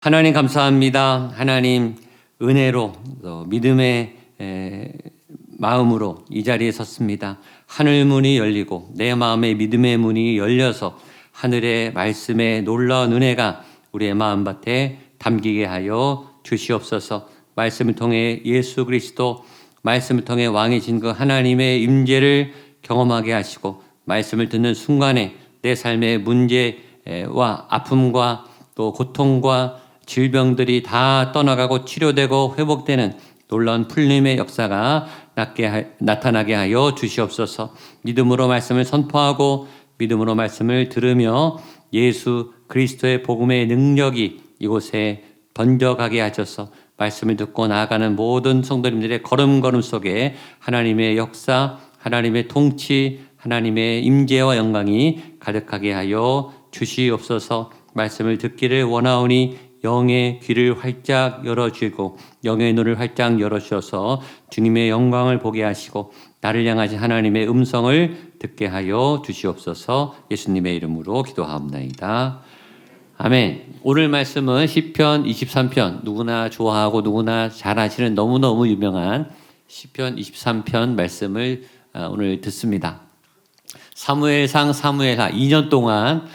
하나님 감사합니다. 하나님 은혜로 또 믿음의 에, 마음으로 이 자리에 섰습니다. 하늘 문이 열리고 내 마음의 믿음의 문이 열려서 하늘의 말씀의 놀라운 은혜가 우리의 마음밭에 담기게 하여 주시옵소서. 말씀을 통해 예수 그리스도 말씀을 통해 왕이신 그 하나님의 임재를 경험하게 하시고 말씀을 듣는 순간에 내 삶의 문제와 아픔과 또 고통과 질병들이 다 떠나가고 치료되고 회복되는 놀라운 풀림의 역사가 나타나게 하여 주시옵소서. 믿음으로 말씀을 선포하고 믿음으로 말씀을 들으며 예수 그리스도의 복음의 능력이 이곳에 번져가게 하셔서 말씀을 듣고 나아가는 모든 성도님들의 걸음걸음 속에 하나님의 역사, 하나님의 통치, 하나님의 임재와 영광이 가득하게 하여 주시옵소서. 말씀을 듣기를 원하오니 영의 귀를 활짝 열어주고 영의 눈을 활짝 열어주셔서 주님의 영광을 보게 하시고 나를 향하신 하나님의 음성을 듣게 하여 주시옵소서 예수님의 이름으로 기도하옵나이다. 아멘. 오늘 말씀은 시편 23편 누구나 좋아하고 누구나 잘 아시는 너무너무 유명한 시편 23편 말씀을 아, 오늘 듣습니다. 사무엘상 사무엘하 2년 동안 어,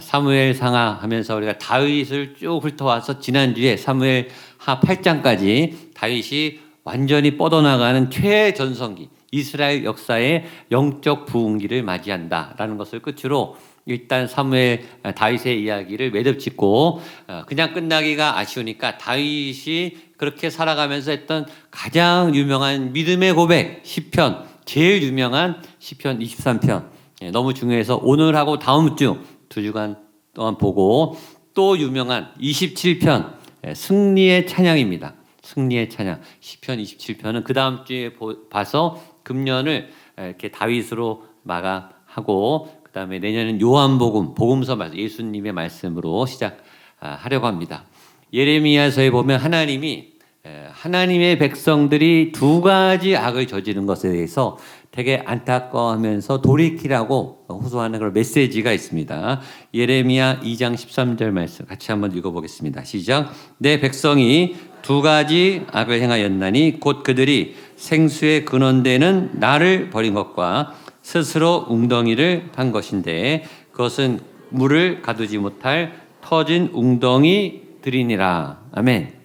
사무엘 상하 하면서 우리가 다윗을 쭉 훑어와서 지난주에 사무엘 하 8장까지 다윗이 완전히 뻗어나가는 최전성기 이스라엘 역사의 영적 부흥기를 맞이한다라는 것을 끝으로 일단 사무엘 어, 다윗의 이야기를 매듭 짓고 어, 그냥 끝나기가 아쉬우니까 다윗이 그렇게 살아가면서 했던 가장 유명한 믿음의 고백 시편 제일 유명한 시편 23편. 예, 너무 중요해서 오늘하고 다음 주 두 주간 동안 보고 또 유명한 27편 예, 승리의 찬양입니다. 승리의 찬양. 시편 27편은 그 다음 주에 봐서 금년을 예, 이렇게 다윗으로 마감하고 그 다음에 내년은 요한복음, 복음서 말씀, 예수님의 말씀으로 시작하려고 합니다. 예레미야서에 보면 하나님이 예, 하나님의 백성들이 두 가지 악을 저지른 것에 대해서 되게 안타까워하면서 돌이키라고 호소하는 그런 메시지가 있습니다. 예레미야 2장 13절 말씀 같이 한번 읽어보겠습니다. 시작. 내 백성이 두 가지 악을 행하였나니 곧 그들이 생수의 근원되는 나를 버린 것과 스스로 웅덩이를 판 것인데 그것은 물을 가두지 못할 터진 웅덩이 들이니라. 아멘.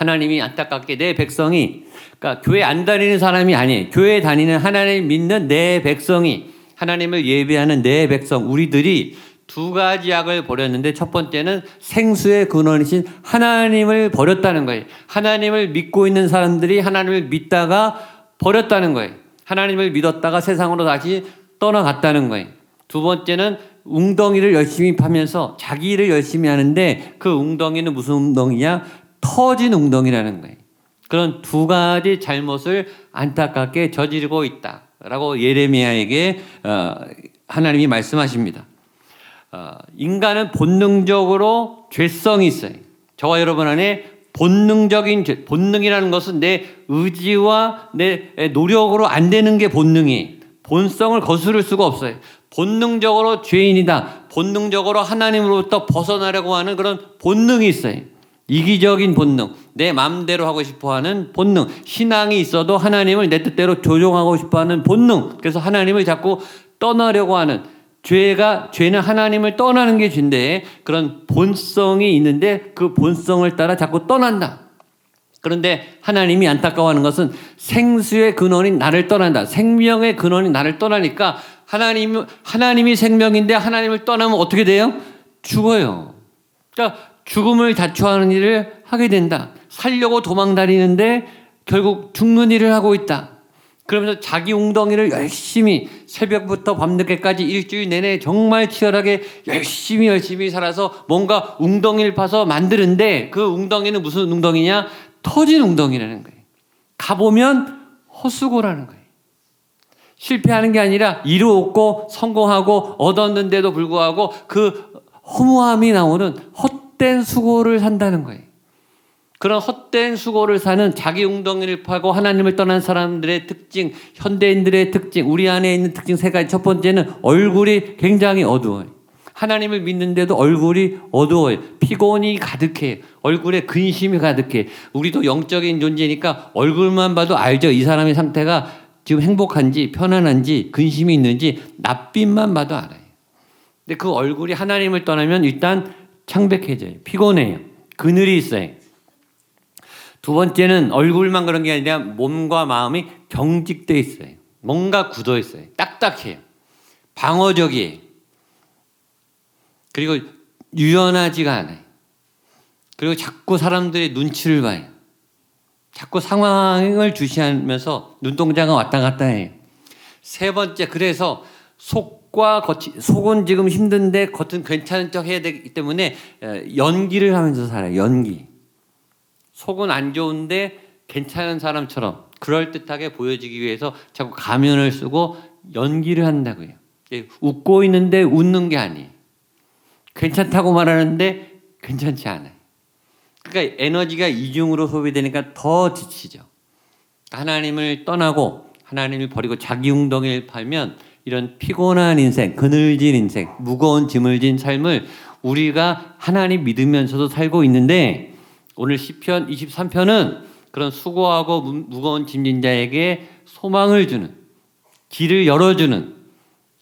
하나님이 안타깝게 내 백성이 그러니까 교회 안 다니는 사람이 아니에요. 교회 다니는 하나님 믿는 내 백성이 하나님을 예배하는 내 백성 우리들이 두 가지 약을 버렸는데 첫 번째는 생수의 근원이신 하나님을 버렸다는 거예요. 하나님을 믿고 있는 사람들이 하나님을 믿다가 버렸다는 거예요. 하나님을 믿었다가 세상으로 다시 떠나갔다는 거예요. 두 번째는 웅덩이를 열심히 파면서 자기 일을 열심히 하는데 그 웅덩이는 무슨 웅덩이냐? 터진 웅덩이라는 거예요. 그런 두 가지 잘못을 안타깝게 저지르고 있다라고 예레미야에게 어, 하나님이 말씀하십니다. 어, 인간은 본능적으로 죄성이 있어요. 저와 여러분 안에 본능적인 죄, 본능이라는 것은 내 의지와 내 노력으로 안 되는 게 본능이 본성을 거스를 수가 없어요. 본능적으로 죄인이다. 본능적으로 하나님으로부터 벗어나려고 하는 그런 본능이 있어요. 이기적인 본능, 내 마음대로 하고 싶어 하는 본능, 신앙이 있어도 하나님을 내 뜻대로 조종하고 싶어 하는 본능, 그래서 하나님을 자꾸 떠나려고 하는 죄가, 죄는 하나님을 떠나는 게 죄인데 그런 본성이 있는데 그 본성을 따라 자꾸 떠난다. 그런데 하나님이 안타까워하는 것은 생수의 근원인 나를 떠난다. 생명의 근원인 나를 떠나니까 하나님, 하나님이 생명인데 하나님을 떠나면 어떻게 돼요? 죽어요. 그러니까 죽음을 자초하는 일을 하게 된다. 살려고 도망 다니는데 결국 죽는 일을 하고 있다. 그러면서 자기 웅덩이를 열심히 새벽부터 밤늦게까지 일주일 내내 정말 치열하게 열심히 열심히 살아서 뭔가 웅덩이를 파서 만드는데 그 웅덩이는 무슨 웅덩이냐? 터진 웅덩이라는 거예요. 가보면 헛수고라는 거예요. 실패하는 게 아니라 이루었고 성공하고 얻었는데도 불구하고 그 허무함이 나오는 헛 헛된 수고를 산다는 거예요. 그런 헛된 수고를 사는 자기 웅덩이를 파고 하나님을 떠난 사람들의 특징, 현대인들의 특징, 우리 안에 있는 특징 세 가지. 첫 번째는 얼굴이 굉장히 어두워요. 하나님을 믿는데도 얼굴이 어두워요. 피곤이 가득해요. 얼굴에 근심이 가득해. 우리도 영적인 존재니까 얼굴만 봐도 알죠. 이 사람의 상태가 지금 행복한지 편안한지 근심이 있는지 낯빛만 봐도 알아요. 근데 그 얼굴이 하나님을 떠나면 일단 창백해져요. 피곤해요. 그늘이 있어요. 두 번째는 얼굴만 그런 게 아니라 몸과 마음이 경직돼 있어요. 뭔가 굳어 있어요. 딱딱해요. 방어적이에요. 그리고 유연하지가 않아요. 그리고 자꾸 사람들의 눈치를 봐요. 자꾸 상황을 주시하면서 눈동자가 왔다 갔다 해요. 세 번째, 그래서 속 과 겉이, 속은 지금 힘든데 겉은 괜찮은 척 해야 되기 때문에 연기를 하면서 살아요. 연기. 속은 안 좋은데 괜찮은 사람처럼 그럴 듯하게 보여지기 위해서 자꾸 가면을 쓰고 연기를 한다고요. 웃고 있는데 웃는 게 아니에요. 괜찮다고 말하는데 괜찮지 않아요. 그러니까 에너지가 이중으로 소비되니까 더 지치죠. 하나님을 떠나고 하나님을 버리고 자기 웅덩이를 팔면 이런 피곤한 인생, 그늘진 인생, 무거운 짐을 진 삶을 우리가 하나님 믿으면서도 살고 있는데 오늘 시편 23편은 그런 수고하고 무거운 짐진 자에게 소망을 주는 길을 열어주는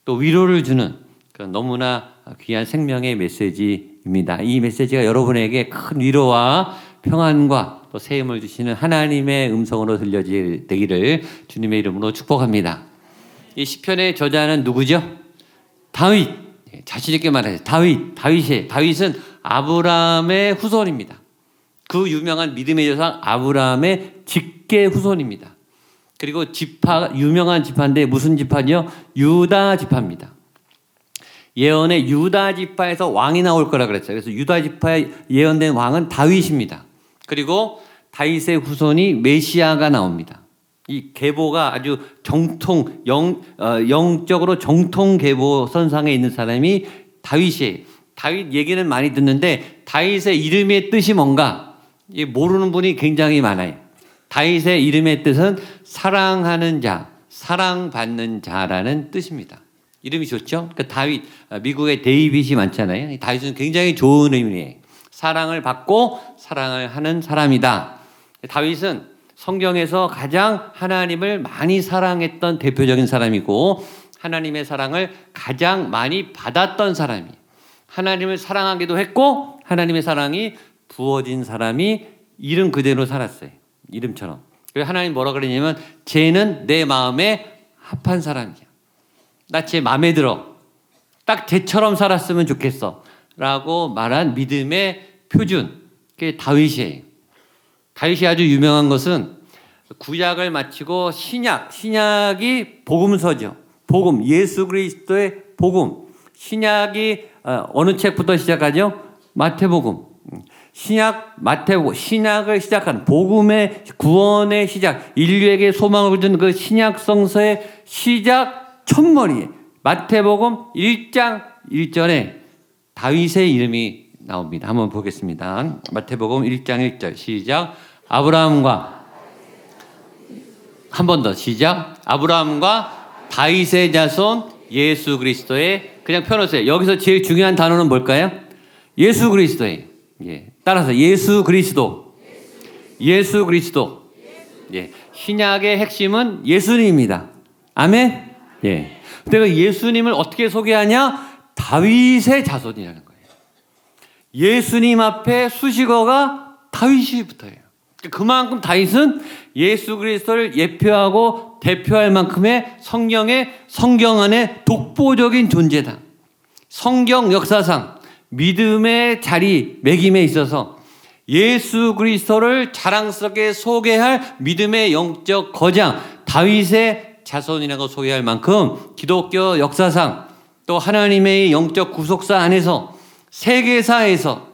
또 위로를 주는 그런 너무나 귀한 생명의 메시지입니다. 이 메시지가 여러분에게 큰 위로와 평안과 또 세임을 주시는 하나님의 음성으로 들려지기를 주님의 이름으로 축복합니다. 이 시편의 저자는 누구죠? 다윗. 예, 자신 있게 말해요. 다윗. 다윗이 다윗은 아브라함의 후손입니다. 그 유명한 믿음의 조상 아브라함의 직계 후손입니다. 그리고 지파 유명한 지파인데 무슨 지파냐 유다 지파입니다. 예언의 유다 지파에서 왕이 나올 거라 그랬어요. 그래서 유다 지파에 예언된 왕은 다윗입니다. 그리고 다윗의 후손이 메시아가 나옵니다. 이 계보가 아주 정통 영 어, 영적으로 정통 계보 선상에 있는 사람이 다윗이에요. 다윗 얘기는 많이 듣는데 다윗의 이름의 뜻이 뭔가 모르는 분이 굉장히 많아요. 다윗의 이름의 뜻은 사랑하는 자, 사랑받는 자라는 뜻입니다. 이름이 좋죠? 그러니까 다윗, 아, 미국의 데이빗이 많잖아요. 다윗은 굉장히 좋은 의미예요. 사랑을 받고 사랑을 하는 사람이다. 다윗은 성경에서 가장 하나님을 많이 사랑했던 대표적인 사람이고 하나님의 사랑을 가장 많이 받았던 사람이 하나님을 사랑하기도 했고 하나님의 사랑이 부어진 사람이 이름 그대로 살았어요. 이름처럼. 그래서 하나님 뭐라 그러냐면 쟤는 내 마음에 합한 사람이야. 나 쟤 마음에 들어. 딱 쟤처럼 살았으면 좋겠어. 라고 말한 믿음의 표준. 그게 다윗이에요. 다윗이 아주 유명한 것은 구약을 마치고 신약, 신약이 복음서죠. 복음, 예수 그리스도의 복음. 신약이 어, 어느 책부터 시작하죠? 마태복음. 신약 마태복 신약을 시작한 복음의 구원의 시작 인류에게 소망을 준 그 신약 성서의 시작 첫머리에 마태복음 1장 1절에 다윗의 이름이 나옵니다. 한번 보겠습니다. 마태복음 1장 1절 시작 아브라함과 한 번 더 시작 아브라함과 다윗의 자손 예수 그리스도의 그냥 펴놓으세요. 여기서 제일 중요한 단어는 뭘까요? 예수 그리스도의 예. 따라서 예수 그리스도. 예수 그리스도. 예. 신약의 핵심은 예수님입니다. 아멘? 예. 그 예수님을 어떻게 소개하냐? 다윗의 자손이라는 거예요. 예수님 앞에 수식어가 다윗이 붙어요. 그만큼 다윗은 예수 그리스도를 예표하고 대표할 만큼의 성경의 성경 안에 독보적인 존재다. 성경 역사상 믿음의 자리, 매김에 있어서 예수 그리스도를 자랑스럽게 소개할 믿음의 영적 거장, 다윗의 자손이라고 소개할 만큼 기독교 역사상 또 하나님의 영적 구속사 안에서 세계사에서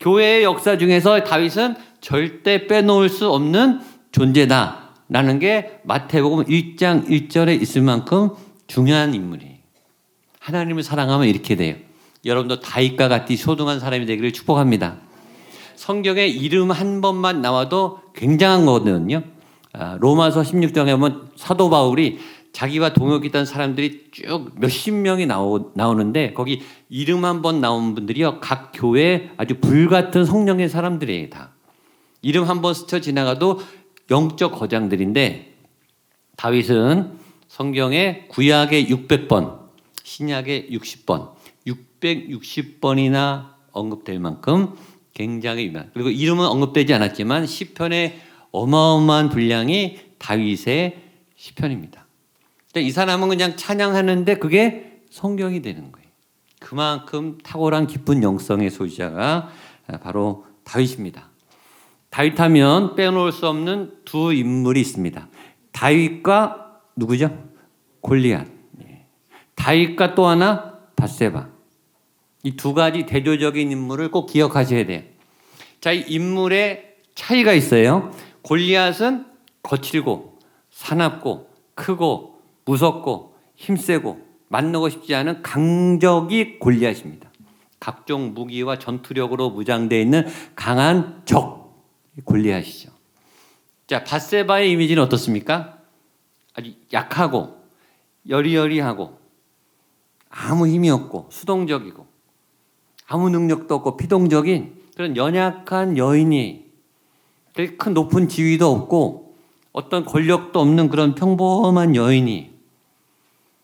교회의 역사 중에서 다윗은 절대 빼놓을 수 없는 존재다. 라는 게 마태복음 1장 1절에 있을 만큼 중요한 인물이에요. 하나님을 사랑하면 이렇게 돼요. 여러분도 다윗과 같이 소중한 사람이 되기를 축복합니다. 성경에 이름 한 번만 나와도 굉장한 거거든요. 아, 로마서 16장에 보면 사도 바울이 자기와 동역했던 사람들이 쭉 몇십 명이 나오, 나오는데 거기 이름 한 번 나온 분들이요 각 교회 아주 불 같은 성령의 사람들이에요 다 이름 한 번 스쳐 지나가도 영적 거장들인데 다윗은 성경에 구약에 600번 신약에 60번 660번이나 언급될 만큼 굉장히 유명 그리고 이름은 언급되지 않았지만 시편의 어마어마한 분량이 다윗의 시편입니다. 이 사람은 그냥 찬양하는데 그게 성경이 되는 거예요. 그만큼 탁월한 깊은 영성의 소유자가 바로 다윗입니다. 다윗하면 빼놓을 수 없는 두 인물이 있습니다. 다윗과 누구죠? 골리앗. 예. 다윗과 또 하나 바세바. 이 두 가지 대조적인 인물을 꼭 기억하셔야 돼요. 자, 이 인물의 차이가 있어요. 골리앗은 거칠고 사납고 크고 무섭고 힘세고 만나고 싶지 않은 강적이 골리앗입니다. 각종 무기와 전투력으로 무장되어 있는 강한 적 골리앗이죠. 자, 바세바의 이미지는 어떻습니까? 아주 약하고 여리여리하고 아무 힘이 없고 수동적이고 아무 능력도 없고 피동적인 그런 연약한 여인이 큰 높은 지위도 없고 어떤 권력도 없는 그런 평범한 여인이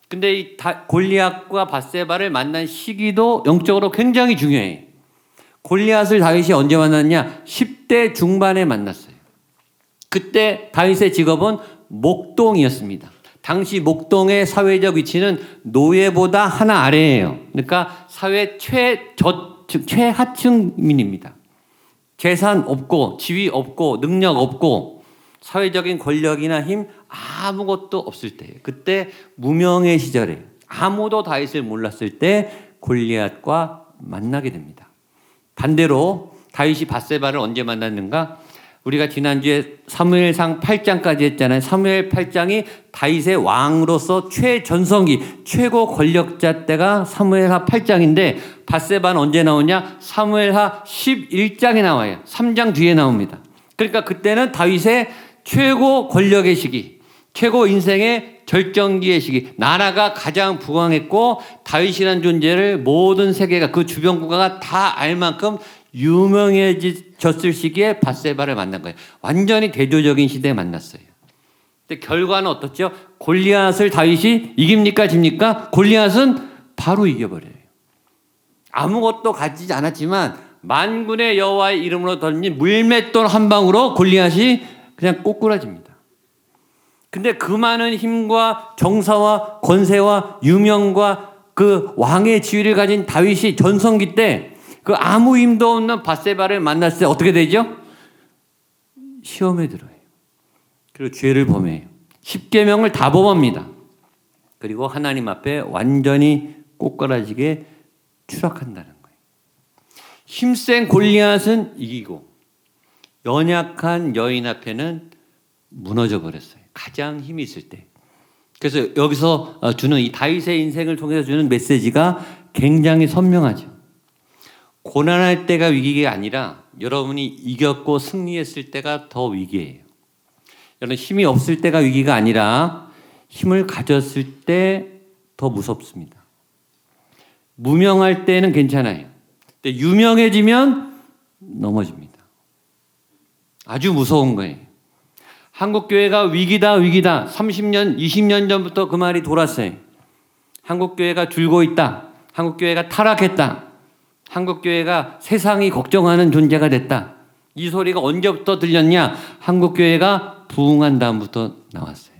근데 이 골리앗과 바세바를 만난 시기도 영적으로 굉장히 중요해. 골리앗을 다윗이 언제 만났냐? 10대 중반에 만났어요. 그때 다윗의 직업은 목동이었습니다. 당시 목동의 사회적 위치는 노예보다 하나 아래예요. 그러니까 사회 최저 최하층민입니다. 재산 없고 지위 없고 능력 없고 사회적인 권력이나 힘 아무것도 없을 때 그때 무명의 시절에 아무도 다윗을 몰랐을 때 골리앗과 만나게 됩니다. 반대로 다윗이 바세바를 언제 만났는가? 우리가 지난주에 사무엘상 8장까지 했잖아요. 사무엘 8장이 다윗의 왕으로서 최전성기, 최고 권력자 때가 사무엘하 8장인데 바세바는 언제 나오냐? 사무엘하 11장에 나와요. 3장 뒤에 나옵니다. 그러니까 그때는 다윗의 최고 권력의 시기, 최고 인생의 절정기의 시기, 나라가 가장 부강했고 다윗이라는 존재를 모든 세계가 그 주변 국가가 다 알 만큼 유명해졌을 시기에 바세바를 만난 거예요. 완전히 대조적인 시대에 만났어요. 근데 결과는 어떻죠? 골리앗을 다윗이 이깁니까 집니까? 골리앗은 바로 이겨버려요. 아무것도 가지지 않았지만 만군의 여호와의 이름으로 던진 물맷돌 한 방으로 골리앗이 그냥 꼬꾸라집니다. 근데 그 많은 힘과 정사와 권세와 유명과 그 왕의 지위를 가진 다윗이 전성기 때 그 아무 힘도 없는 바세바를 만났을 때 어떻게 되죠? 시험에 들어요. 그리고 죄를 범해요. 십계명을 다 범합니다. 그리고 하나님 앞에 완전히 꼬꾸라지게 추락한다는 거예요. 힘센 골리앗은 이기고 연약한 여인 앞에는 무너져 버렸어요. 가장 힘이 있을 때. 그래서 여기서 주는 이 다윗의 인생을 통해서 주는 메시지가 굉장히 선명하죠. 고난할 때가 위기가 아니라 여러분이 이겼고 승리했을 때가 더 위기예요. 여러분 힘이 없을 때가 위기가 아니라 힘을 가졌을 때 더 무섭습니다. 무명할 때는 괜찮아요. 근데 유명해지면 넘어집니다. 아주 무서운 거예요. 한국 교회가 위기다 위기다 30년 20년 전부터 그 말이 돌았어요. 한국 교회가 줄고 있다. 한국 교회가 타락했다. 한국교회가 세상이 걱정하는 존재가 됐다. 이 소리가 언제부터 들렸냐? 한국교회가 부흥한 다음부터 나왔어요.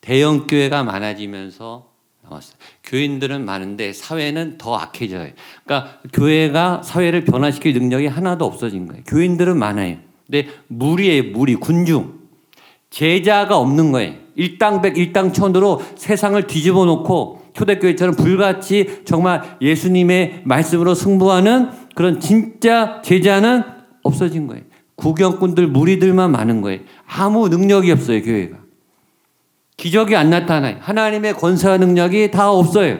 대형교회가 많아지면서 나왔어요. 교인들은 많은데 사회는 더 악해져요. 그러니까 교회가 사회를 변화시킬 능력이 하나도 없어진 거예요. 교인들은 많아요. 근데 무리예요, 무리, 군중. 제자가 없는 거예요. 일당백, 일당천으로 세상을 뒤집어 놓고 초대교회처럼 불같이 정말 예수님의 말씀으로 승부하는 그런 진짜 제자는 없어진 거예요. 구경꾼들, 무리들만 많은 거예요. 아무 능력이 없어요, 교회가. 기적이 안 나타나요. 하나님의 권세와 능력이 다 없어요.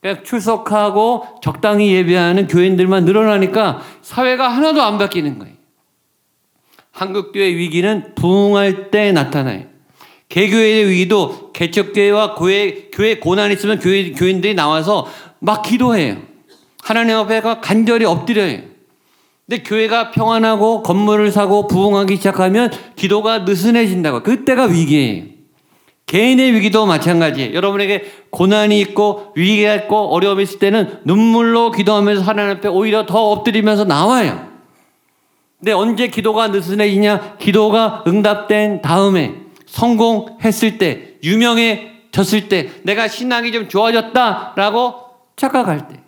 그러니까 출석하고 적당히 예배하는 교인들만 늘어나니까 사회가 하나도 안 바뀌는 거예요. 한국교회 위기는 부흥할 때 나타나요. 개교회의 위기도 개척교회와 교회, 교회 고난이 있으면 교회, 교인들이 나와서 막 기도해요. 하나님 앞에가 간절히 엎드려요. 근데 교회가 평안하고 건물을 사고 부흥하기 시작하면 기도가 느슨해진다고. 그때가 위기예요. 개인의 위기도 마찬가지예요. 여러분에게 고난이 있고 위기가 있고 어려움이 있을 때는 눈물로 기도하면서 하나님 앞에 오히려 더 엎드리면서 나와요. 근데 언제 기도가 느슨해지냐? 기도가 응답된 다음에 성공했을 때, 유명해졌을 때, 내가 신앙이 좀 좋아졌다라고 착각할 때.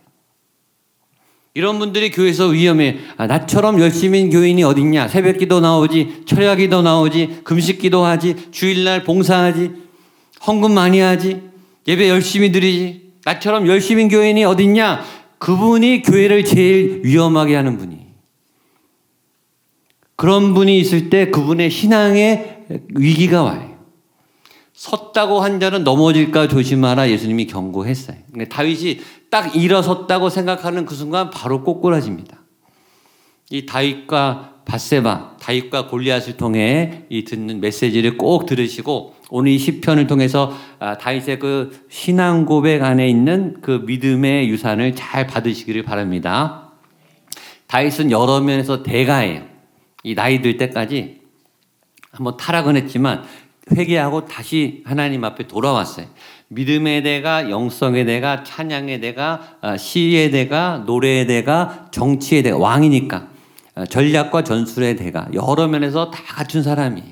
이런 분들이 교회에서 위험해. 아, 나처럼 열심인 교인이 어딨냐? 새벽 기도 나오지, 철야 기도 나오지, 금식 기도 하지, 주일날 봉사하지, 헌금 많이 하지, 예배 열심히 드리지. 나처럼 열심인 교인이 어딨냐? 그분이 교회를 제일 위험하게 하는 분이. 그런 분이 있을 때 그분의 신앙에 위기가 와요. 섰다고 한 자는 넘어질까 조심하라 예수님이 경고했어요. 다윗이 딱 일어섰다고 생각하는 그 순간 바로 꼬꾸라집니다. 이 다윗과 바세바, 다윗과 골리앗을 통해 이 듣는 메시지를 꼭 들으시고 오늘 이 시편을 통해서 아, 다윗의 그 신앙 고백 안에 있는 그 믿음의 유산을 잘 받으시기를 바랍니다. 다윗은 여러 면에서 대가예요. 이 나이 들 때까지 한번 타락은 했지만 회개하고 다시 하나님 앞에 돌아왔어요. 믿음의 대가, 영성의 대가, 찬양의 대가, 아, 시의 대가, 노래의 대가, 정치의 대가, 왕이니까 아, 전략과 전술의 대가 여러 면에서 다 갖춘 사람이.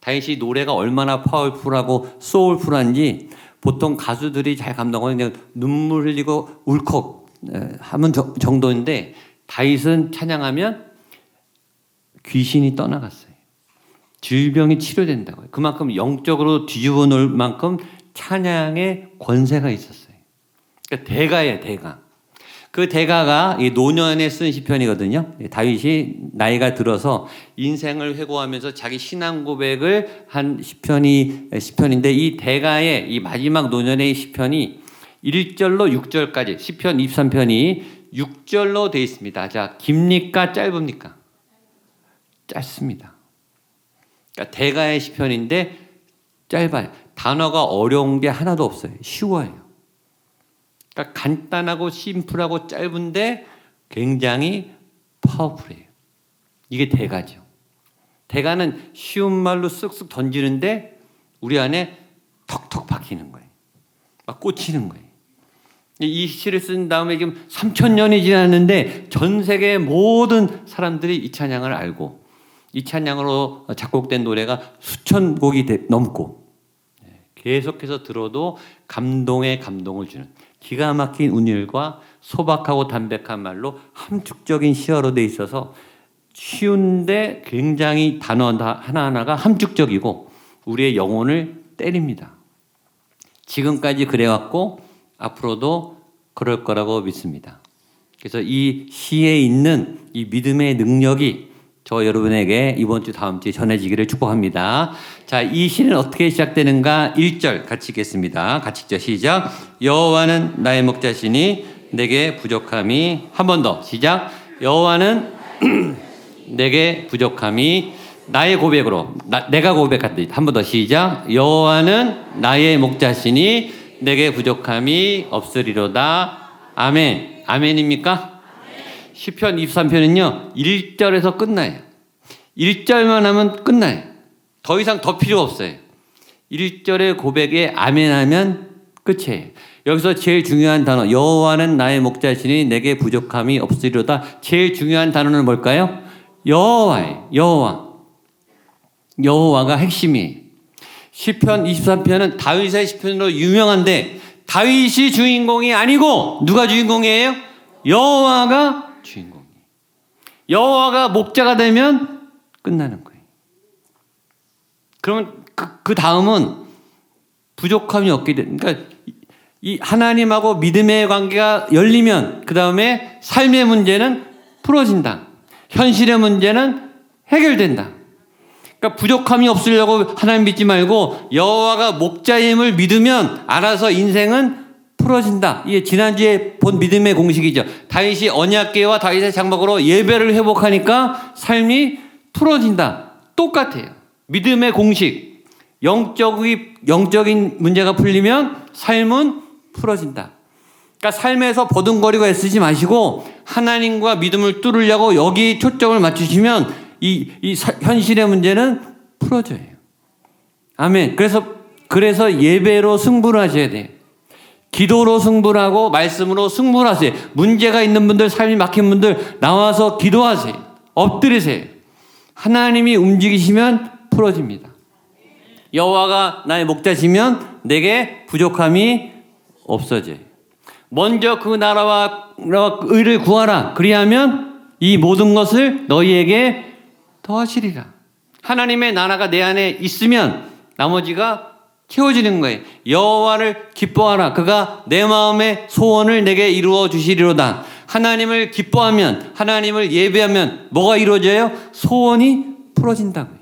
다윗이 노래가 얼마나 파워풀하고 소울풀한지 보통 가수들이 잘 감동하는 눈물 흘리고 울컥 하면 정도인데 다윗은 찬양하면 귀신이 떠나갔어요. 질병이 치료된다고요. 그만큼 영적으로 뒤집어 놓을 만큼 찬양의 권세가 있었어요. 그러니까 대가예요, 대가. 그 대가가 이 노년에 쓴 시편이거든요. 다윗이 나이가 들어서 인생을 회고하면서 자기 신앙 고백을 한 시편이 시편인데 이 대가의 이 마지막 노년의 시편이 1절로 6절까지 시편 23편이 6절로 되어 있습니다. 자, 깁니까 짧습니까? 짧습니다. 그러니까 대가의 시편인데 짧아요. 단어가 어려운 게 하나도 없어요. 쉬워요. 그러니까 간단하고 심플하고 짧은데 굉장히 파워풀해요. 이게 대가죠. 대가는 쉬운 말로 쓱쓱 던지는데 우리 안에 턱턱 박히는 거예요. 막 꽂히는 거예요. 이 시를 쓴 다음에 지금 3천 년이 지났는데 전 세계 모든 사람들이 이 찬양을 알고 이 찬양으로 작곡된 노래가 수천 곡이 넘고 네, 계속해서 들어도 감동에 감동을 주는 기가 막힌 운율과 소박하고 담백한 말로 함축적인 시어로 돼 있어서 쉬운데 굉장히 단어 하나하나가 함축적이고 우리의 영혼을 때립니다. 지금까지 그래왔고 앞으로도 그럴 거라고 믿습니다. 그래서 이 시에 있는 이 믿음의 능력이 저 여러분에게 이번 주 다음 주에 전해지기를 축복합니다. 자, 이 시는 어떻게 시작되는가? 1절 같이 읽겠습니다. 같이 읽죠. 시작. 여호와는 나의 목자시니 내게 부족함이 한 번 더. 시작. 여호와는 내게 부족함이 나의 고백으로 나, 내가 고백한다. 한 번 더 시작. 여호와는 나의 목자시니 내게 부족함이 없으리로다. 아멘. 아멘입니까? 시편 23편은요. 1절에서 끝나요. 1절만 하면 끝나요. 더 이상 더 필요 없어요. 1절의 고백에 아멘 하면 끝이에요. 여기서 제일 중요한 단어 여호와는 나의 목자시니 내게 부족함이 없으리로다. 제일 중요한 단어는 뭘까요? 여호와예요. 여호와. 여호와가 핵심이에요. 시편 23편은 다윗의 시편으로 유명한데 다윗이 주인공이 아니고 누가 주인공이에요? 여호와가. 여호와가 목자가 되면 끝나는 거예요. 그러면 그, 그 다음은 부족함이 없게 되 그러니까 이 하나님하고 믿음의 관계가 열리면 그 다음에 삶의 문제는 풀어진다. 현실의 문제는 해결된다. 그러니까 부족함이 없으려고 하나님 믿지 말고 여호와가 목자임을 믿으면 알아서 인생은 풀어진다. 이게 지난주에 본 믿음의 공식이죠. 다윗이 언약계와 다윗의 장막으로 예배를 회복하니까 삶이 풀어진다. 똑같아요. 믿음의 공식. 영적이, 영적인 문제가 풀리면 삶은 풀어진다. 그러니까 삶에서 보듬거리고 애쓰지 마시고 하나님과 믿음을 뚫으려고 여기 초점을 맞추시면 이, 이 사, 현실의 문제는 풀어져요. 아멘. 그래서, 그래서 예배로 승부를 하셔야 돼요. 기도로 승부를 하고 말씀으로 승부를 하세요. 문제가 있는 분들, 삶이 막힌 분들 나와서 기도하세요. 엎드리세요. 하나님이 움직이시면 풀어집니다. 여호와가 나의 목자시면 내게 부족함이 없어져요. 먼저 그 나라와 의를 구하라. 그리하면 이 모든 것을 너희에게 더하시리라. 하나님의 나라가 내 안에 있으면 나머지가 채워지는 거예요. 여호와를 기뻐하라. 그가 내 마음의 소원을 내게 이루어 주시리로다. 하나님을 기뻐하면 하나님을 예배하면 뭐가 이루어져요? 소원이 풀어진다고요.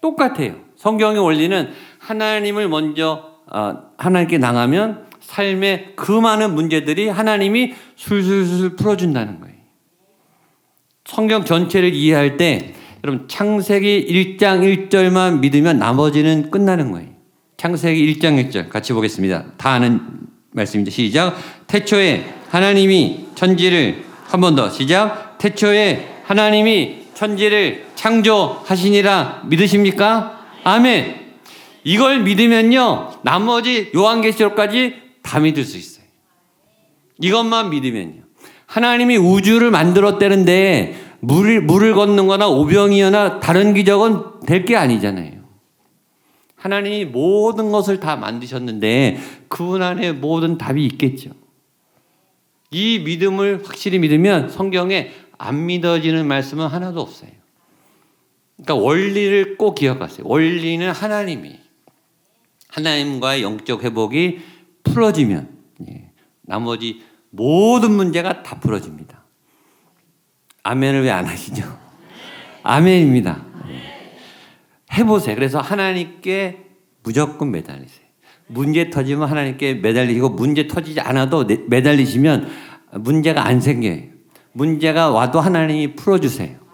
똑같아요. 성경의 원리는 하나님을 먼저 어, 하나님께 나가면 삶의 그 많은 문제들이 하나님이 술술술 풀어준다는 거예요. 성경 전체를 이해할 때 여러분 창세기 1장 1절만 믿으면 나머지는 끝나는 거예요. 창세기 1장 1절 같이 보겠습니다. 다 아는 말씀입니다. 시작. 태초에 하나님이 천지를 한 번 더 시작. 태초에 하나님이 천지를 창조하시니라 믿으십니까? 아멘. 이걸 믿으면요. 나머지 요한계시록까지 다 믿을 수 있어요. 이것만 믿으면요. 하나님이 우주를 만들었다는데 물을, 물을 걷는 거나 오병이거나 다른 기적은 될 게 아니잖아요. 하나님이 모든 것을 다 만드셨는데 그분 안에 모든 답이 있겠죠. 이 믿음을 확실히 믿으면 성경에 안 믿어지는 말씀은 하나도 없어요. 그러니까 원리를 꼭 기억하세요. 원리는 하나님이 하나님과의 영적 회복이 풀어지면 예, 나머지 모든 문제가 다 풀어집니다. 아멘을 왜 안 하시죠? 아멘입니다. 예. 해보세요. 그래서 하나님께 무조건 매달리세요. 문제 터지면 하나님께 매달리고 문제 터지지 않아도 매달리시면 문제가 안 생겨요. 문제가 와도 하나님이 풀어주세요.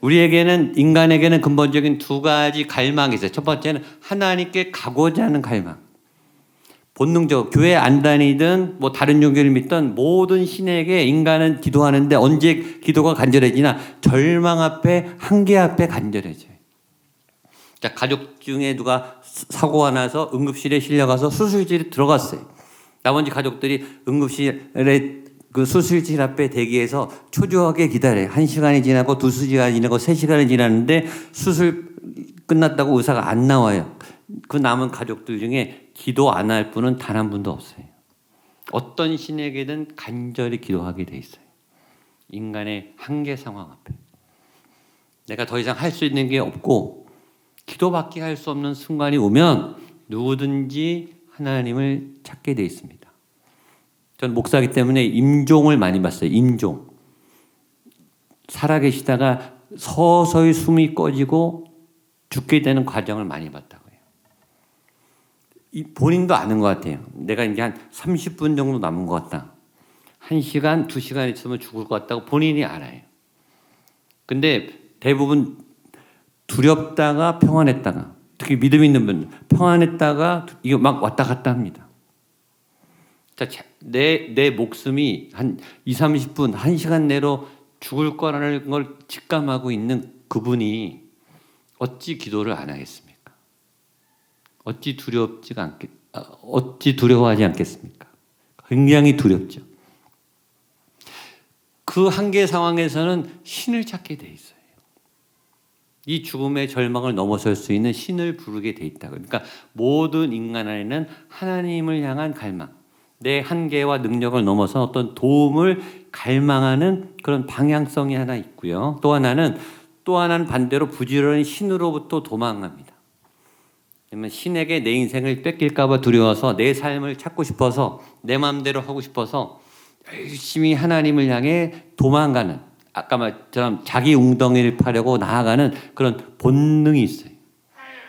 우리에게는 인간에게는 근본적인 두 가지 갈망이 있어요. 첫 번째는 하나님께 가고자 하는 갈망. 본능적 교회 안 다니든 뭐 다른 종교를 믿던 모든 신에게 인간은 기도하는데 언제 기도가 간절해지나 절망 앞에 한계 앞에 간절해져요. 자, 가족 중에 누가 사고가 나서 응급실에 실려가서 수술실에 들어갔어요. 나머지 가족들이 응급실에 그 수술실 앞에 대기해서 초조하게 기다려요. 한 시간이 지나고 두 시간이 지나고 세 시간이 지났는데 수술 끝났다고 의사가 안 나와요. 그 남은 가족들 중에 기도 안 할 분은 단 한 분도 없어요. 어떤 신에게든 간절히 기도하게 돼 있어요. 인간의 한계 상황 앞에. 내가 더 이상 할 수 있는 게 없고 기도밖에 할 수 없는 순간이 오면 누구든지 하나님을 찾게 돼 있습니다. 저는 목사기 때문에 임종을 많이 봤어요. 임종. 살아계시다가 서서히 숨이 꺼지고 죽게 되는 과정을 많이 봤다고요. 이 본인도 아는 것 같아요. 내가 이제 한 30분 정도 남은 것 같다. 1시간, 2시간 있으면 죽을 것 같다고 본인이 알아요. 근데 대부분 두렵다가 평안했다가 특히 믿음 있는 분 평안했다가 이거 막 왔다 갔다 합니다. 자, 내, 내 목숨이 한 2, 30분, 1시간 내로 죽을 거라는 걸 직감하고 있는 그분이 어찌 기도를 안 하겠습니까? 어찌 두렵지가 않겠, 아, 어찌 두려워하지 않겠습니까? 굉장히 두렵죠. 그 한계 상황에서는 신을 찾게 돼 있어요. 이 죽음의 절망을 넘어설 수 있는 신을 부르게 돼 있다고. 그러니까 모든 인간 안에는 하나님을 향한 갈망, 내 한계와 능력을 넘어서 어떤 도움을 갈망하는 그런 방향성이 하나 있고요. 또 하나는 또 하나는 반대로 부지런히 신으로부터 도망갑니다. 그러면 신에게 내 인생을 뺏길까봐 두려워서 내 삶을 찾고 싶어서 내 마음대로 하고 싶어서 열심히 하나님을 향해 도망가는 아까 말처럼 자기 웅덩이를 파려고 나아가는 그런 본능이 있어요.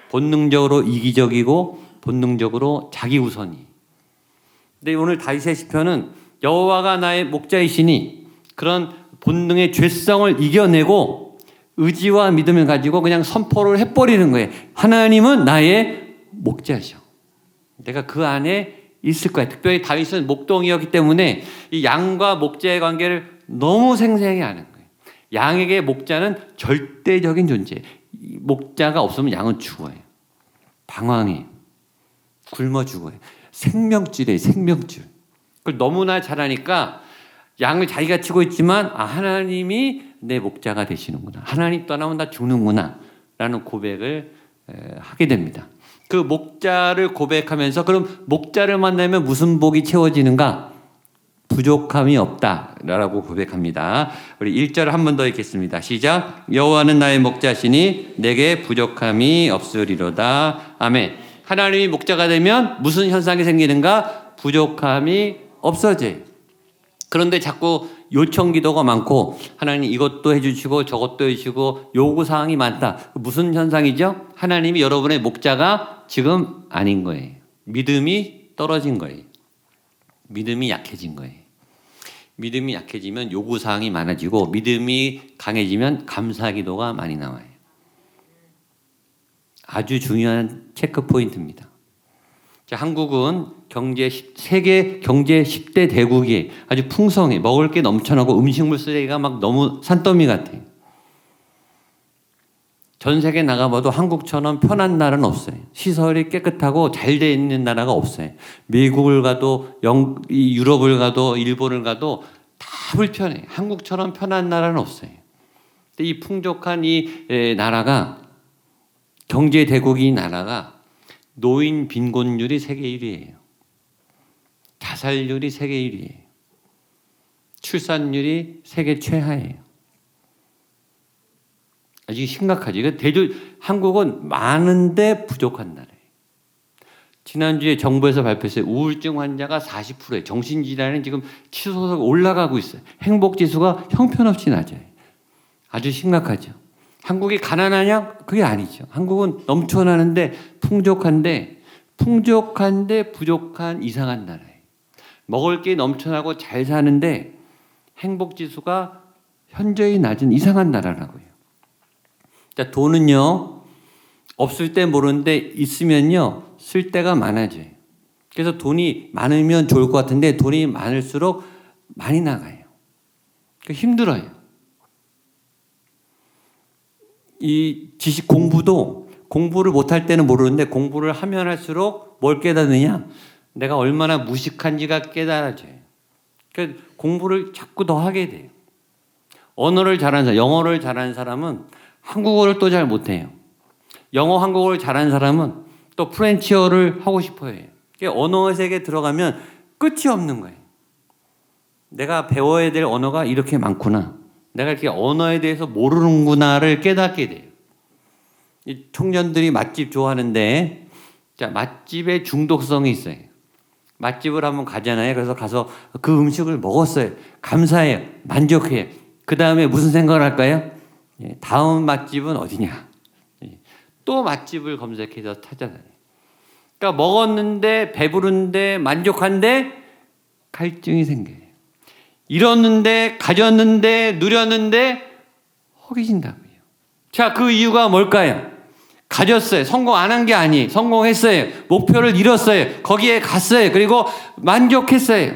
본능적으로 이기적이고 본능적으로 자기 우선이. 근데 오늘 다윗의 시편은 여호와가 나의 목자이시니 그런 본능의 죄성을 이겨내고 의지와 믿음을 가지고 그냥 선포를 해버리는 거예요. 하나님은 나의 목자셔. 내가 그 안에 있을 거야. 특별히 다윗은 목동이었기 때문에 이 양과 목자의 관계를 너무 생생히 아는 거예요. 양에게 목자는 절대적인 존재. 목자가 없으면 양은 죽어요. 방황해. 굶어 죽어요. 생명줄이에요. 생명줄. 그걸 너무나 잘하니까 양을 자기가 치고 있지만 아 하나님이 내 목자가 되시는구나. 하나님 떠나면 나 죽는구나. 라는 고백을 하게 됩니다. 그 목자를 고백하면서 그럼 목자를 만나면 무슨 복이 채워지는가? 부족함이 없다라고 고백합니다. 우리 1절 한 번 더 읽겠습니다. 시작. 여호와는 나의 목자시니 내게 부족함이 없으리로다. 아멘. 하나님이 목자가 되면 무슨 현상이 생기는가? 부족함이 없어져요. 그런데 자꾸 요청 기도가 많고 하나님 이것도 해주시고 저것도 해주시고 요구 사항이 많다. 무슨 현상이죠? 하나님이 여러분의 목자가 지금 아닌 거예요. 믿음이 떨어진 거예요. 믿음이 약해진 거예요. 믿음이 약해지면 요구 사항이 많아지고 믿음이 강해지면 감사 기도가 많이 나와요. 아주 중요한 체크 포인트입니다. 자, 한국은 경제 세계 경제 10대 대국이 아주 풍성해. 먹을 게 넘쳐나고 음식물 쓰레기가 막 너무 산더미 같아요. 전 세계 나가봐도 한국처럼 편한 나라는 없어요. 시설이 깨끗하고 잘 돼 있는 나라가 없어요. 미국을 가도 영, 유럽을 가도 일본을 가도 다 불편해. 한국처럼 편한 나라는 없어요. 이 풍족한 이 나라가 경제 대국이 나라가 노인 빈곤율이 세계 1위예요. 자살률이 세계 1위예요. 출산율이 세계 최하예요. 아주 심각하죠. 이거 대조 한국은 많은데 부족한 나라예요. 지난주에 정부에서 발표했어요. 우울증 환자가 40%예요. 정신질환은 지금 치솟아 올라가고 있어요. 행복지수가 형편없이 낮아요. 아주 심각하죠. 한국이 가난하냐? 그게 아니죠. 한국은 넘쳐나는데 풍족한데 풍족한데 부족한 이상한 나라예요. 먹을 게 넘쳐나고 잘 사는데 행복 지수가 현저히 낮은 이상한 나라라고요. 자, 돈은요. 없을 때 모르는데 있으면요. 쓸 때가 많아져요. 그래서 돈이 많으면 좋을 것 같은데 돈이 많을수록 많이 나가요. 힘들어요. 이 지식 공부도 공부를 못할 때는 모르는데 공부를 하면 할수록 뭘 깨닫느냐? 내가 얼마나 무식한지가 깨달아져요. 그러니까 공부를 자꾸 더 하게 돼요. 언어를 잘하는 사람, 영어를 잘하는 사람은 한국어를 또 잘 못해요. 영어, 한국어를 잘하는 사람은 또 프렌치어를 하고 싶어 해요. 언어의 세계에 들어가면 끝이 없는 거예요. 내가 배워야 될 언어가 이렇게 많구나. 내가 이렇게 언어에 대해서 모르는구나를 깨닫게 돼요. 청년들이 맛집 좋아하는데, 자, 맛집에 중독성이 있어요. 맛집을 한번 가잖아요. 그래서 가서 그 음식을 먹었어요. 감사해요. 만족해요. 그 다음에 무슨 생각을 할까요? 예, 다음 맛집은 어디냐? 예, 또 맛집을 검색해서 찾아다녀요. 그러니까 먹었는데 배부른데 만족한데 갈증이 생겨요. 잃었는데 가졌는데 누렸는데 허기진다고요. 자, 그 이유가 뭘까요? 가졌어요. 성공 안 한 게 아니. 성공했어요. 목표를 이뤘어요. 거기에 갔어요. 그리고 만족했어요.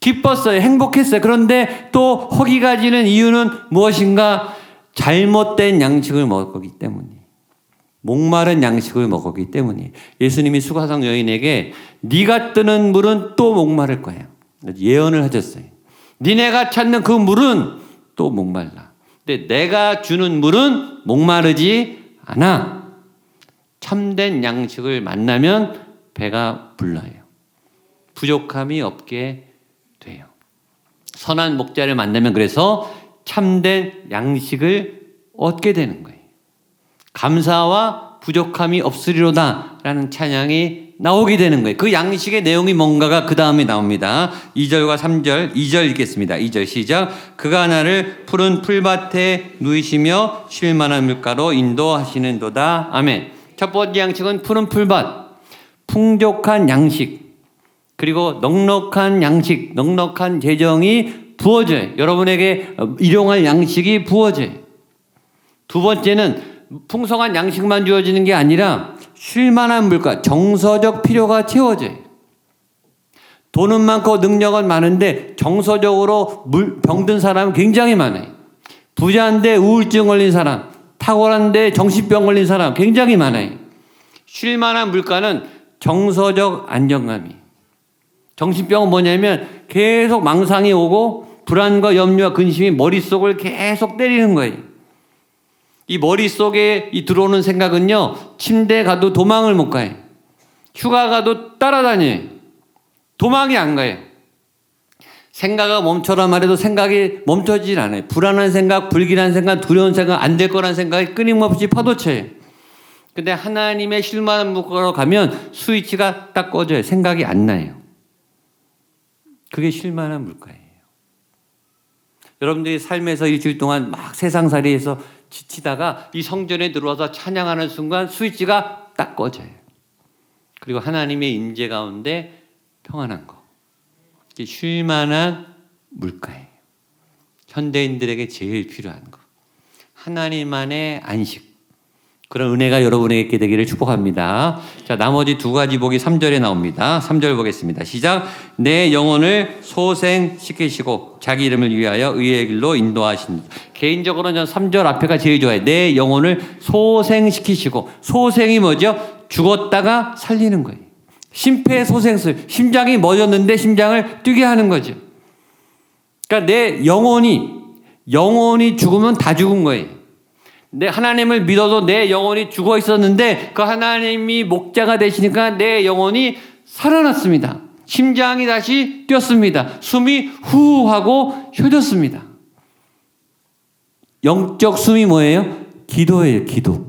기뻤어요. 행복했어요. 그런데 또 허기가 지는 이유는 무엇인가? 잘못된 양식을 먹었기 때문이에요. 목마른 양식을 먹었기 때문이에요. 예수님이 수가성 여인에게 네가 뜨는 물은 또 목마를 거야. 예언을 하셨어요. 니네가 찾는 그 물은 또 목말라. 근데 내가 주는 물은 목마르지 않아. 참된 양식을 만나면 배가 불러요. 부족함이 없게 돼요. 선한 목자를 만나면 그래서 참된 양식을 얻게 되는 거예요. 감사와 부족함이 없으리로다 라는 찬양이 나오게 되는 거예요. 그 양식의 내용이 뭔가가 그 다음에 나옵니다. 2절과 3절, 2절 읽겠습니다. 2절 시작. 그가 나를 푸른 풀밭에 누이시며 쉴 만한 물가로 인도하시는 도다. 아멘. 첫 번째 양식은 푸른 풀밭, 풍족한 양식, 그리고 넉넉한 양식, 넉넉한 재정이 부어져요. 여러분에게 일용할 양식이 부어져요. 두 번째는 풍성한 양식만 주어지는 게 아니라 쉴만한 물가, 정서적 필요가 채워져요. 돈은 많고 능력은 많은데 정서적으로 물, 병든 사람은 굉장히 많아요. 부자인데 우울증 걸린 사람, 탁월한데 정신병 걸린 사람 굉장히 많아요. 쉴만한 물가는 정서적 안정감이. 정신병은 뭐냐면 계속 망상이 오고 불안과 염려와 근심이 머릿속을 계속 때리는 거예요. 이 머릿속에 이 들어오는 생각은요, 침대에 가도 도망을 못 가요. 휴가 가도 따라다녀요. 도망이 안 가요. 생각을 멈춰라 말해도 생각이 멈춰지질 않아요. 불안한 생각, 불길한 생각, 두려운 생각, 안 될 거란 생각이 끊임없이 파도쳐요. 근데 하나님의 실만한 물가로 가면 스위치가 딱 꺼져요. 생각이 안 나요. 그게 실만한 물가예요. 여러분들이 삶에서 일주일 동안 막 세상살이에서 지치다가 이 성전에 들어와서 찬양하는 순간 스위치가 딱 꺼져요. 그리고 하나님의 임재 가운데 평안한 거. 이게 쉴만한 물가예요. 현대인들에게 제일 필요한 거. 하나님 안의 안식. 그런 은혜가 여러분에게 있게 되기를 축복합니다. 자, 나머지 두 가지 복이 3절에 나옵니다. 3절 보겠습니다. 시작. 내 영혼을 소생시키시고 자기 이름을 위하여 의의 길로 인도하신. 개인적으로는 전 3절 앞에가 제일 좋아요. 내 영혼을 소생시키시고. 소생이 뭐죠? 죽었다가 살리는 거예요. 심폐소생술. 심장이 멎었는데 심장을 뛰게 하는 거죠. 그러니까 내 영혼이, 영혼이 죽으면 다 죽은 거예요. 내 하나님을 믿어도 내 영혼이 죽어 있었는데 그 하나님이 목자가 되시니까 내 영혼이 살아났습니다. 심장이 다시 뛰었습니다. 숨이 후 하고 휴졌습니다. 영적 숨이 뭐예요? 기도예요, 기도.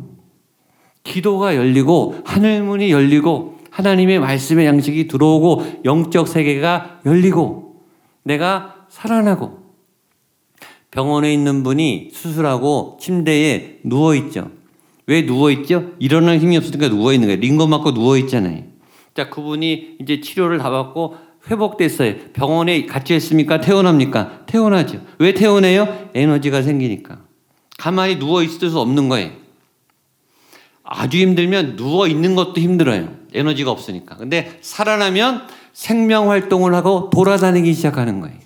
기도가 열리고 하늘문이 열리고 하나님의 말씀의 양식이 들어오고 영적 세계가 열리고 내가 살아나고 병원에 있는 분이 수술하고 침대에 누워 있죠. 왜 누워 있죠? 일어날 힘이 없으니까 누워 있는 거예요. 링거 맞고 누워 있잖아요. 자, 그분이 이제 치료를 다 받고 회복됐어요. 병원에 같이 했습니까? 퇴원합니까? 퇴원하죠. 왜 퇴원해요? 에너지가 생기니까. 가만히 누워 있을 수 없는 거예요. 아주 힘들면 누워 있는 것도 힘들어요. 에너지가 없으니까. 근데 살아나면 생명 활동을 하고 돌아다니기 시작하는 거예요.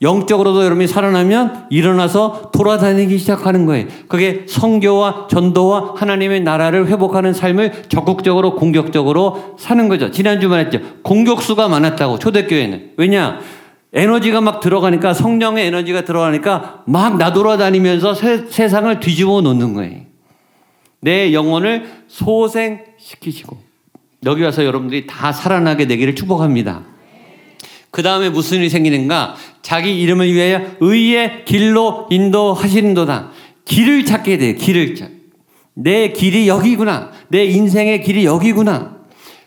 영적으로도 여러분이 살아나면 일어나서 돌아다니기 시작하는 거예요. 그게 성교와 전도와 하나님의 나라를 회복하는 삶을 적극적으로 공격적으로 사는 거죠. 지난주 말했죠. 공격수가 많았다고 초대교회는. 왜냐? 에너지가 막 들어가니까 성령의 에너지가 들어가니까 막 나돌아다니면서 세, 세상을 뒤집어 놓는 거예요. 내 영혼을 소생시키시고 여기 와서 여러분들이 다 살아나게 되기를 축복합니다. 그 다음에 무슨 일이 생기는가? 자기 이름을 위하여 의의 길로 인도하시는도다. 길을 찾게 돼요. 길을 찾. 내 길이 여기구나. 내 인생의 길이 여기구나.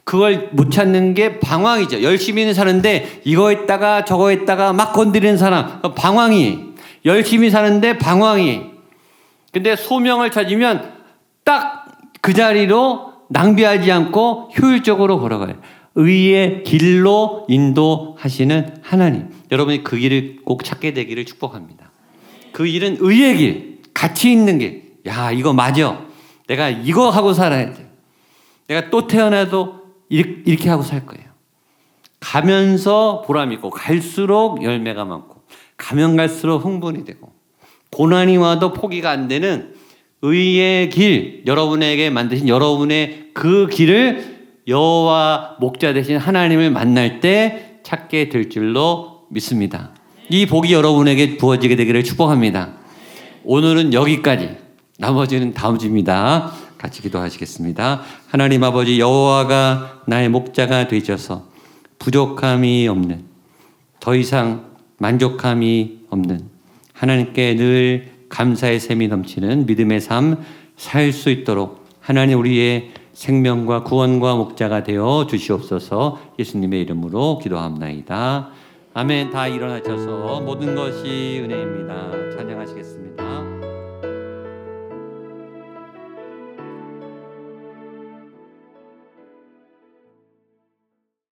그걸 못 찾는 게 방황이죠. 열심히는 사는데 이거 했다가 저거 했다가 막 건드리는 사람 방황이. 열심히 사는데 방황이. 근데 소명을 찾으면 딱 그 자리로 낭비하지 않고 효율적으로 걸어가요. 의의 길로 인도하시는 하나님. 여러분이 그 길을 꼭 찾게 되기를 축복합니다. 그 일은 의의 길, 가치 있는 길. 야, 이거 맞아. 내가 이거 하고 살아야 돼. 내가 또 태어나도 이렇게 하고 살 거예요. 가면서 보람 있고 갈수록 열매가 많고 가면 갈수록 흥분이 되고 고난이 와도 포기가 안 되는 의의 길 여러분에게 만드신 여러분의 그 길을 여호와 목자 되신 하나님을 만날 때 찾게 될 줄로 믿습니다. 이 복이 여러분에게 부어지게 되기를 축복합니다. 오늘은 여기까지. 나머지는 다음 주입니다. 같이 기도하시겠습니다. 하나님 아버지 여호와가 나의 목자가 되셔서 부족함이 없는 더 이상 만족함이 없는 하나님께 늘 감사의 샘이 넘치는 믿음의 삶 살 수 있도록 하나님 우리의 생명과 구원과 목자가 되어 주시옵소서 예수님의 이름으로 기도합나이다. 아멘. 다 일어나셔서 모든 것이 은혜입니다.